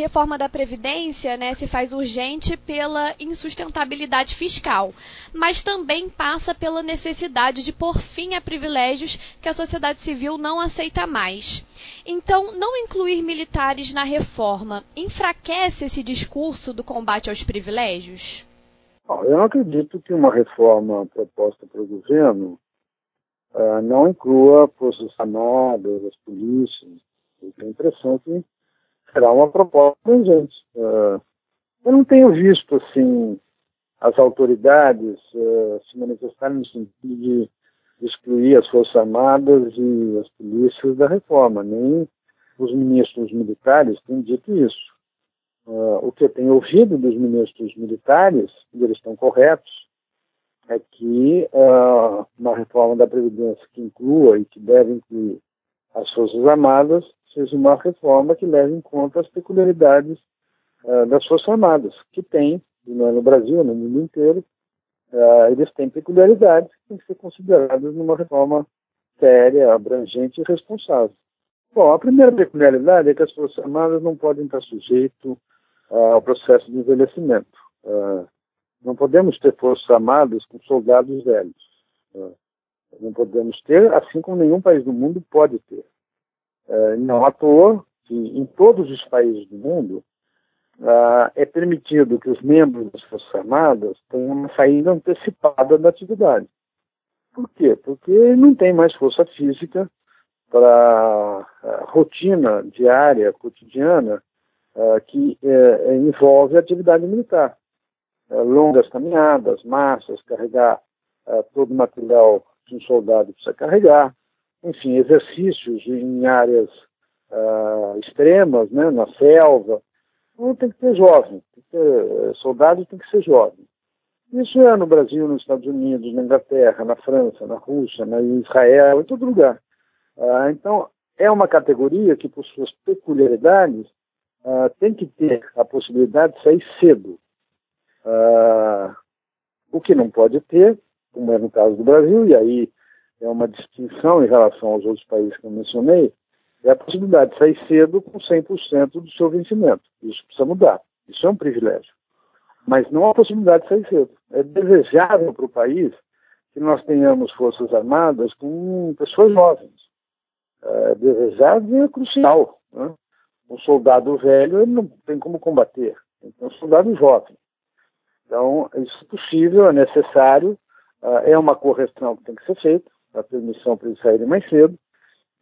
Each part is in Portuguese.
reforma da Previdência né, se faz urgente pela insustentabilidade fiscal, mas também passa pela necessidade de pôr fim a privilégios que a sociedade civil não aceita mais. Então, não incluir militares na reforma enfraquece esse discurso do combate aos privilégios? Eu não acredito que uma reforma proposta pelo governo uh, não inclua forças armadas, as polícias. Eu tenho a impressão que será uma proposta urgente. Uh, eu não tenho visto, assim, as autoridades uh, se manifestarem no sentido de excluir as Forças Armadas e as polícias da reforma. Nem os ministros militares têm dito isso. Uh, o que eu tenho ouvido dos ministros militares, e eles estão corretos, é que uh, uma reforma da Previdência que inclua e que deve incluir as Forças Armadas seja uma reforma que leve em conta as peculiaridades uh, das Forças Armadas, que tem, não é no Brasil, no mundo inteiro, uh, eles têm peculiaridades que têm que ser consideradas numa reforma séria, abrangente e responsável. Bom, a primeira peculiaridade é que as Forças Armadas não podem estar sujeitas uh, ao processo de envelhecimento. Uh, não podemos ter Forças Armadas com soldados velhos. Uh, não podemos ter, assim como nenhum país do mundo pode ter. Não à toa que em todos os países do mundo uh, é permitido que os membros das Forças Armadas tenham uma saída antecipada da atividade. Por quê? Porque não tem mais força física para a uh, rotina diária, cotidiana, que envolve a atividade militar. Longas caminhadas, marchas, carregar todo o material que um soldado precisa carregar, enfim, exercícios em áreas extremas, né, na selva, então tem que ter jovem, tem que ter, soldado tem que ser jovem. Isso é no Brasil, nos Estados Unidos, na Inglaterra, na França, na Rússia, na Israel, em todo lugar. Ah, então, é uma categoria que, por suas peculiaridades, ah, tem que ter a possibilidade de sair cedo. Ah, o que não pode ter, como é no caso do Brasil, e aí é uma distinção em relação aos outros países que eu mencionei, é a possibilidade de sair cedo com 100% do seu vencimento. Isso precisa mudar. Isso é um privilégio. Mas não a possibilidade de sair cedo. É desejável para o país que nós tenhamos forças armadas com pessoas jovens. É desejável e é crucial. Né? Um soldado velho ele não tem como combater. Então, um soldado jovem. Então, isso é possível, é necessário, é uma correção que tem que ser feita, a permissão para eles saírem mais cedo,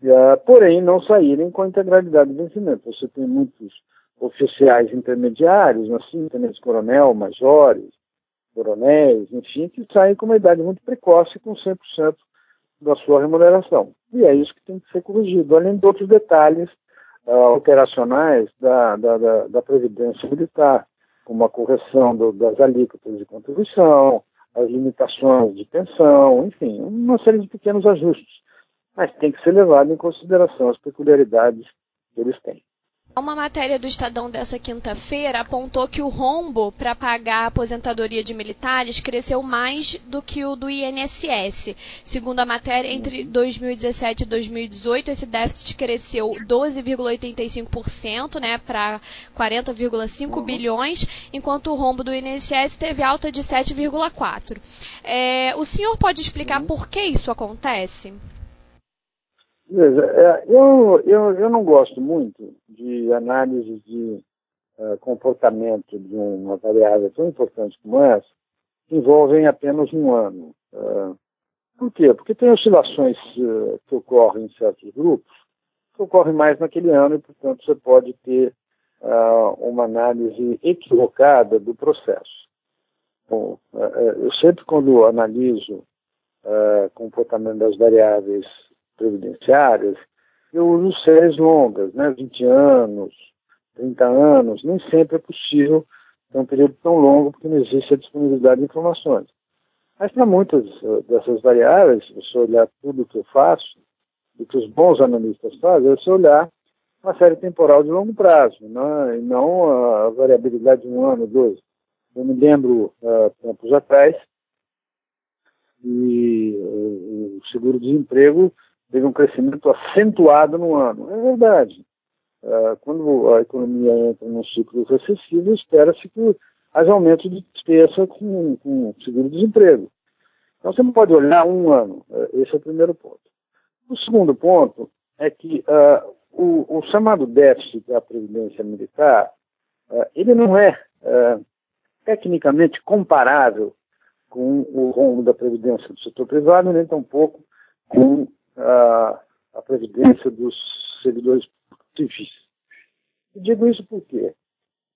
uh, porém não saírem com a integralidade do vencimento. Você tem muitos oficiais intermediários, assim, tenentes-coronel, majores, coronéis, enfim, que saem com uma idade muito precoce com 100% da sua remuneração. E é isso que tem que ser corrigido, além de outros detalhes uh, operacionais da, da, da, da, Previdência Militar, como a correção do, das alíquotas de contribuição, as limitações de pensão, enfim, uma série de pequenos ajustes mas tem que ser levado em consideração as peculiaridades que eles têm. Uma matéria do Estadão dessa quinta-feira apontou que o rombo para pagar a aposentadoria de militares cresceu mais do que o do INSS. Segundo a matéria, entre 2017 e 2018, esse déficit cresceu 12,85%, né, para 40,5 bilhões, enquanto o rombo do INSS teve alta de 7,4%. É, o senhor pode explicar por que isso acontece? Veja, é, eu, eu, eu não gosto muito de análise de uh, comportamento de uma variável tão importante como essa, que envolvem apenas um ano. Uh, por quê? Porque tem oscilações uh, que ocorrem em certos grupos, que ocorrem mais naquele ano e, portanto, você pode ter uma análise equivocada do processo. Bom, eu sempre, quando analiso comportamento das variáveis previdenciárias, eu uso séries longas, né, 20 anos, 30 anos, nem sempre é possível ter um período tão longo porque não existe a disponibilidade de informações. Mas para muitas uh, dessas variáveis, se você olhar tudo o que eu faço, o que os bons analistas fazem, é você olhar uma série temporal de longo prazo, né, e não a variabilidade de um ano, dois. Eu me lembro, uh, tempos atrás, e uh, o seguro-desemprego teve um crescimento acentuado no ano. É verdade. uh, quando a economia entra num ciclo recessivo, espera-se que haja aumento de despesa com, com seguro-desemprego. Então você não pode olhar um ano. Uh, esse é o primeiro ponto. O segundo ponto é que uh, o, o, chamado déficit da Previdência Militar, ele não é tecnicamente comparável com o rombo da Previdência do setor privado, nem tampouco com a, Previdência dos servidores civis. E digo isso por quê?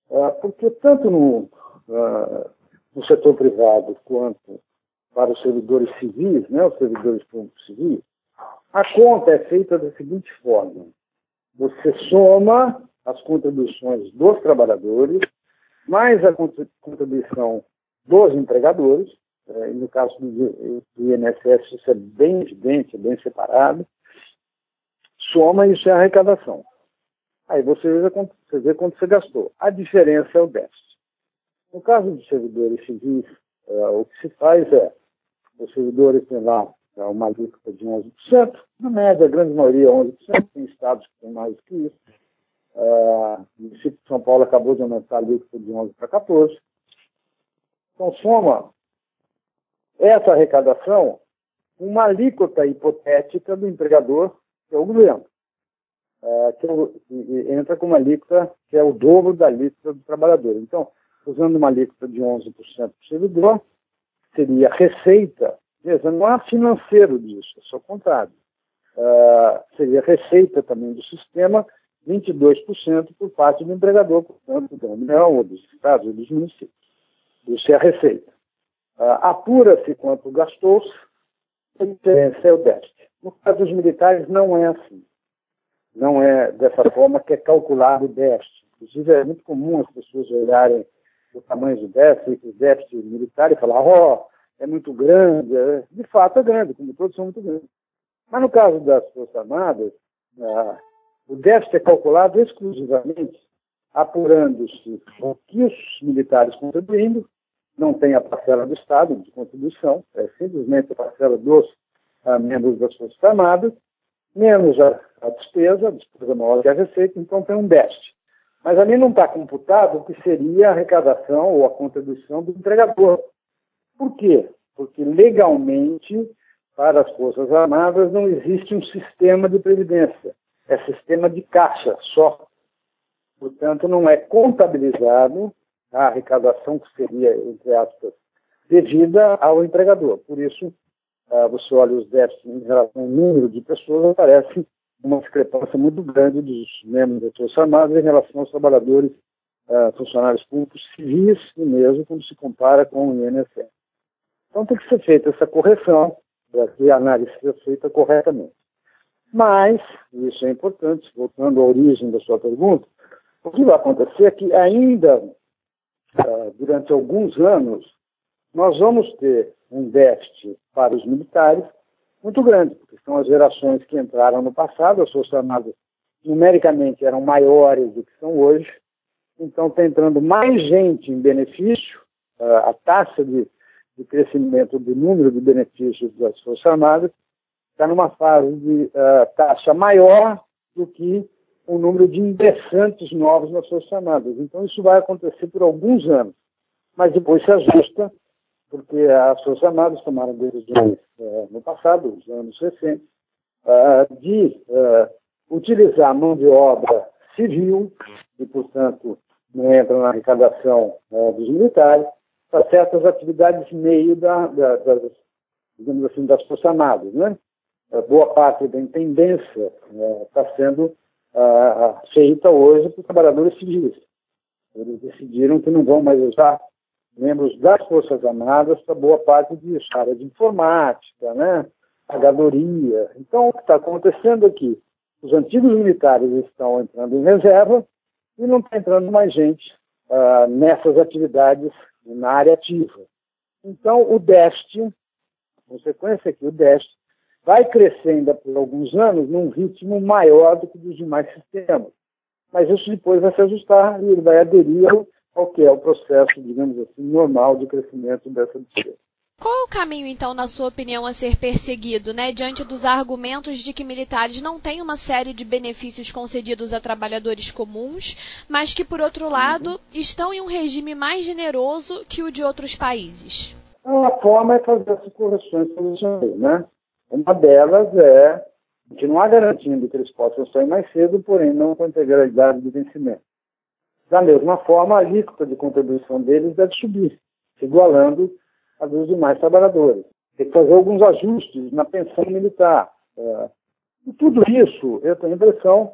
Uh, porque tanto no, uh, no setor privado quanto para os servidores civis, né, os servidores públicos civis, a conta é feita da seguinte forma: você soma as contribuições dos trabalhadores, mais a contribuição dos empregadores, é, no caso do, do INSS isso é bem evidente, é bem separado, soma isso é a arrecadação. Aí você vê, quanto, você vê quanto você gastou. A diferença é o déficit. No caso dos servidores civis, é, o que se faz é, os servidores têm lá é, uma alíquota de 11%, na média, a grande maioria 11%, tem estados que têm mais que isso. É, o município de São Paulo acabou de aumentar a alíquota de 11% para 14%. Então, soma essa arrecadação uma alíquota hipotética do empregador, que é o governo é, que é entra com uma alíquota que é o dobro da alíquota do trabalhador. Então, usando uma alíquota de 11% para o servidor, seria receita, veja, não há financeiro disso, é só contrário. Seria receita também do sistema, 22% por parte do empregador, portanto, da União, ou dos estados, ou dos municípios. Isso é a receita. Uh, Apura-se quanto gastou-se, a diferença é o déficit. No caso dos militares, não é assim não é dessa forma que é calculado o déficit. Inclusive, é muito comum as pessoas olharem o tamanho do déficit, o déficit militar, e falar, ó, oh, é muito grande. É, de fato, é grande, como todos são muito grandes. Mas no caso das Forças Armadas, ah, o déficit é calculado exclusivamente apurando-se o que os militares contribuindo, não tem a parcela do Estado de contribuição, é simplesmente a parcela dos ah, membros das Forças Armadas, menos a, a despesa, a despesa maior que a receita, então tem um déficit. Mas ali não está computado o que seria a arrecadação ou a contribuição do empregador. Por quê? Porque legalmente, para as Forças Armadas, não existe um sistema de previdência. É sistema de caixa só. Portanto, não é contabilizado a arrecadação que seria, entre aspas, devida ao empregador. Por isso, ah, você olha os déficits em relação ao número de pessoas, aparece uma discrepância muito grande dos membros das Forças Armadas em relação aos trabalhadores, uh, funcionários públicos civis e mesmo quando se compara com o INSS. Então tem que ser feita essa correção para que a análise seja feita corretamente. Mas, e isso é importante, voltando à origem da sua pergunta, o que vai acontecer é que ainda durante alguns anos nós vamos ter um déficit para os militares muito grande, porque são as gerações que entraram no passado, as Forças Armadas numericamente eram maiores do que são hoje, então está entrando mais gente em benefício, a taxa de, de crescimento do número de benefícios das Forças Armadas está numa fase de uh, taxa maior do que o número de ingressantes novos nas Forças Armadas. Então isso vai acontecer por alguns anos, mas depois se ajusta porque as Forças Armadas tomaram decisões uh, no passado, nos anos recentes, uh, de uh, utilizar mão de obra civil, e, portanto, não entra na arrecadação dos militares, para certas atividades meio da, da, das, digamos assim, das Forças Armadas. Né? boa parte da intendência está sendo feita hoje por trabalhadores civis. Eles decidiram que não vão mais usar membros das Forças Armadas para boa parte disso, área de informática, né, pagadoria. Então, o que está acontecendo aqui? Os antigos militares estão entrando em reserva e não está entrando mais gente uh, nessas atividades na área ativa. Então, o déficit, consequência é que o déficit vai crescendo por alguns anos num ritmo maior do que dos demais sistemas. Mas isso depois vai se ajustar e ele vai aderir ao qual que é o processo, digamos assim, normal de crescimento dessa despesa. Qual o caminho, então, na sua opinião, a ser perseguido, né, diante dos argumentos de que militares não têm uma série de benefícios concedidos a trabalhadores comuns, mas que, por outro lado, uhum. estão em um regime mais generoso que o de outros países? Uma forma é fazer essas correções posicionais, né? Uma delas é continuar garantindo que eles possam sair mais cedo, porém não com integralidade de vencimento. Da mesma forma, a alíquota de contribuição deles deve subir, se igualando a dos demais trabalhadores. Tem que fazer alguns ajustes na pensão militar. É, e tudo isso, eu tenho a impressão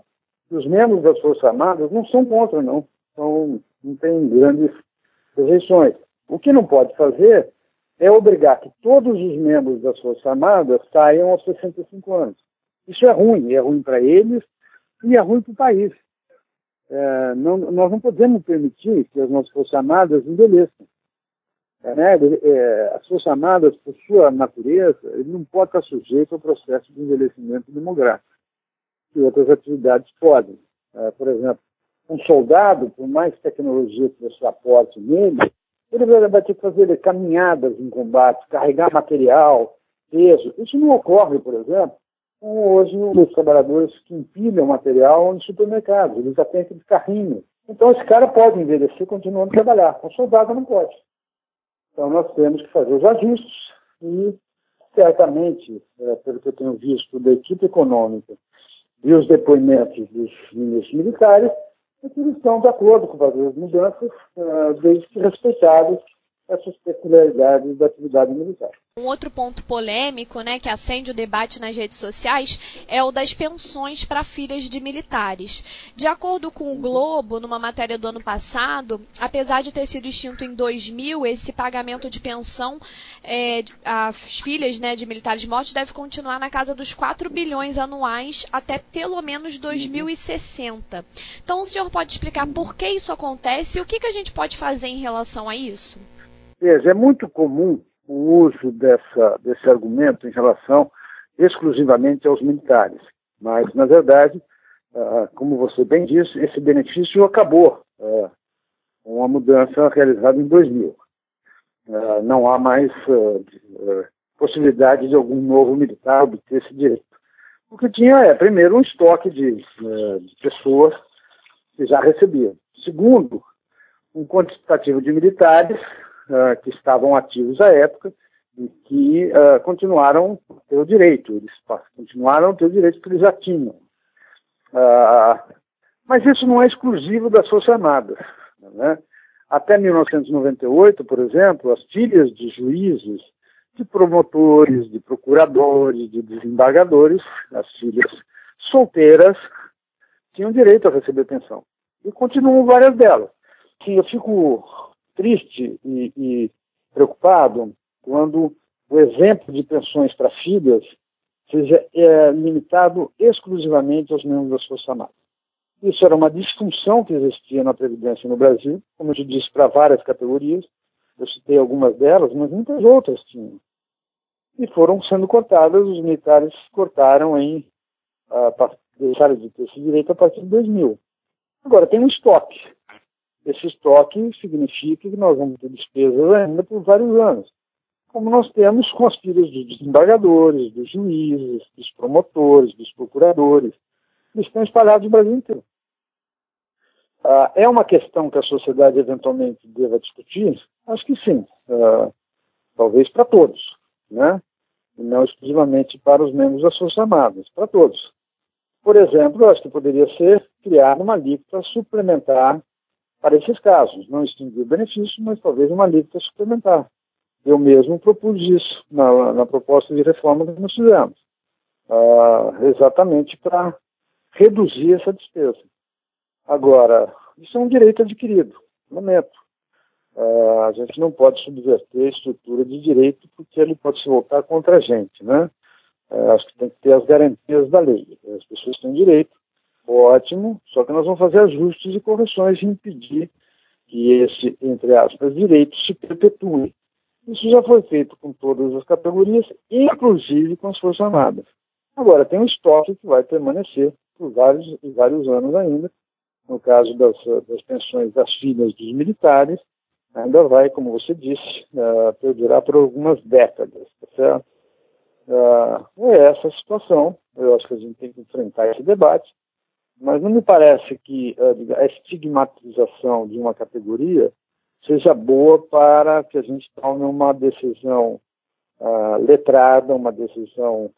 que os membros das Forças Armadas não são contra, não. São, não tem grandes rejeições. O que não pode fazer é obrigar que todos os membros das Forças Armadas saiam aos 65 anos. Isso é ruim, é ruim para eles e é ruim para o país. É, não, nós não podemos permitir que as nossas Forças Armadas envelheçam. É, né? é, as Forças Armadas, por sua natureza, não pode estar sujeito ao processo de envelhecimento demográfico, que outras atividades podem. É, por exemplo, um soldado, por mais tecnologia que você aporte nele, ele vai ter que fazer caminhadas em combate, carregar material, peso. Isso não ocorre, por exemplo, com hoje os trabalhadores que empilham material nos supermercados. Eles já têm aqueles carrinhos. Então esse cara pode envelhecer continuando a trabalhar. O soldado não pode. Então, nós temos que fazer os ajustes e, certamente, é, pelo que eu tenho visto da equipe econômica e os depoimentos dos ministros militares, é que estão de acordo com as mudanças, é, desde que respeitados essas peculiaridades da atividade militar. Um outro ponto polêmico, né, que acende o debate nas redes sociais, é o das pensões para filhas de militares. De acordo com o Globo, numa matéria do ano passado, apesar de ter sido extinto em 2000, esse pagamento de pensão é, às filhas né, de militares mortos deve continuar na casa dos 4 bilhões anuais até pelo menos 2060. Então, o senhor pode explicar por que isso acontece e o que, que a gente pode fazer em relação a isso? É muito comum o uso dessa, desse argumento em relação exclusivamente aos militares. Mas, na verdade, uh, como você bem disse, esse benefício acabou uh, com a mudança realizada em 2000. Uh, não há mais possibilidade de algum novo militar obter esse direito. O que tinha é, primeiro, um estoque de, de pessoas que já recebiam. Segundo, um quantitativo de militares uh, que estavam ativos à época e que uh, continuaram a ter o direito, eles continuaram a ter o direito que eles já tinham. Uh, mas isso não é exclusivo das Forças Armadas. Né? Até 1998, por exemplo, as filhas de juízes, de promotores, de procuradores, de desembargadores, as filhas solteiras, tinham direito a receber pensão. E continuam várias delas. Sim, eu fico triste e, e preocupado quando o exemplo de pensões para filhas seja é, limitado exclusivamente aos membros das Forças Armadas. Isso era uma disfunção que existia na Previdência no Brasil, como eu disse, para várias categorias. Eu citei algumas delas, mas muitas outras tinham. E foram sendo cortadas, os militares cortaram em. Uh, deixaram de ter esse direito a partir de 2000. Agora, tem um estoque. Esse estoque significa que nós vamos ter despesas ainda por vários anos, como nós temos com as filhas dos desembargadores, dos juízes, dos promotores, dos procuradores, que estão espalhados no Brasil inteiro. Ah, é uma questão que a sociedade eventualmente deva discutir? Acho que sim, ah, talvez para todos, né? e não exclusivamente para os membros das Forças Armadas, para todos. Por exemplo, acho que poderia ser criar uma alíquota suplementar para esses casos. Não extinguir o benefício, mas talvez uma alíquota suplementar. Eu mesmo propus isso na, na proposta de reforma que nós fizemos, uh, exatamente para reduzir essa despesa. Agora, isso é um direito adquirido, lamento. Uh, a gente não pode subverter a estrutura de direito porque ele pode se voltar contra a gente, né? Uh, acho que tem que ter as garantias da lei. As pessoas têm direito, Ótimo, só que nós vamos fazer ajustes e correções e impedir que esse, entre aspas, direito se perpetue. Isso já foi feito com todas as categorias, inclusive com as Forças Armadas. Agora, tem um estoque que vai permanecer por vários e vários anos ainda, no caso das, das pensões das filhas dos militares ainda vai, como você disse, uh, perdurar por algumas décadas, tá? Uh, é essa a situação, eu acho que a gente tem que enfrentar esse debate, mas não me parece que a estigmatização de uma categoria seja boa para que a gente tome uma decisão letrada, uma decisão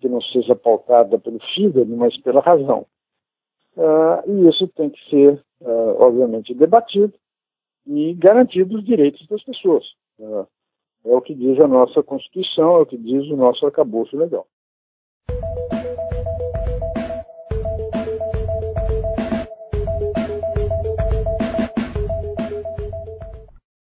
que não seja pautada pelo fígado, mas pela razão. e isso tem que ser, obviamente, debatido, e garantido os direitos das pessoas. É o que diz a nossa Constituição, é o que diz o nosso arcabouço legal.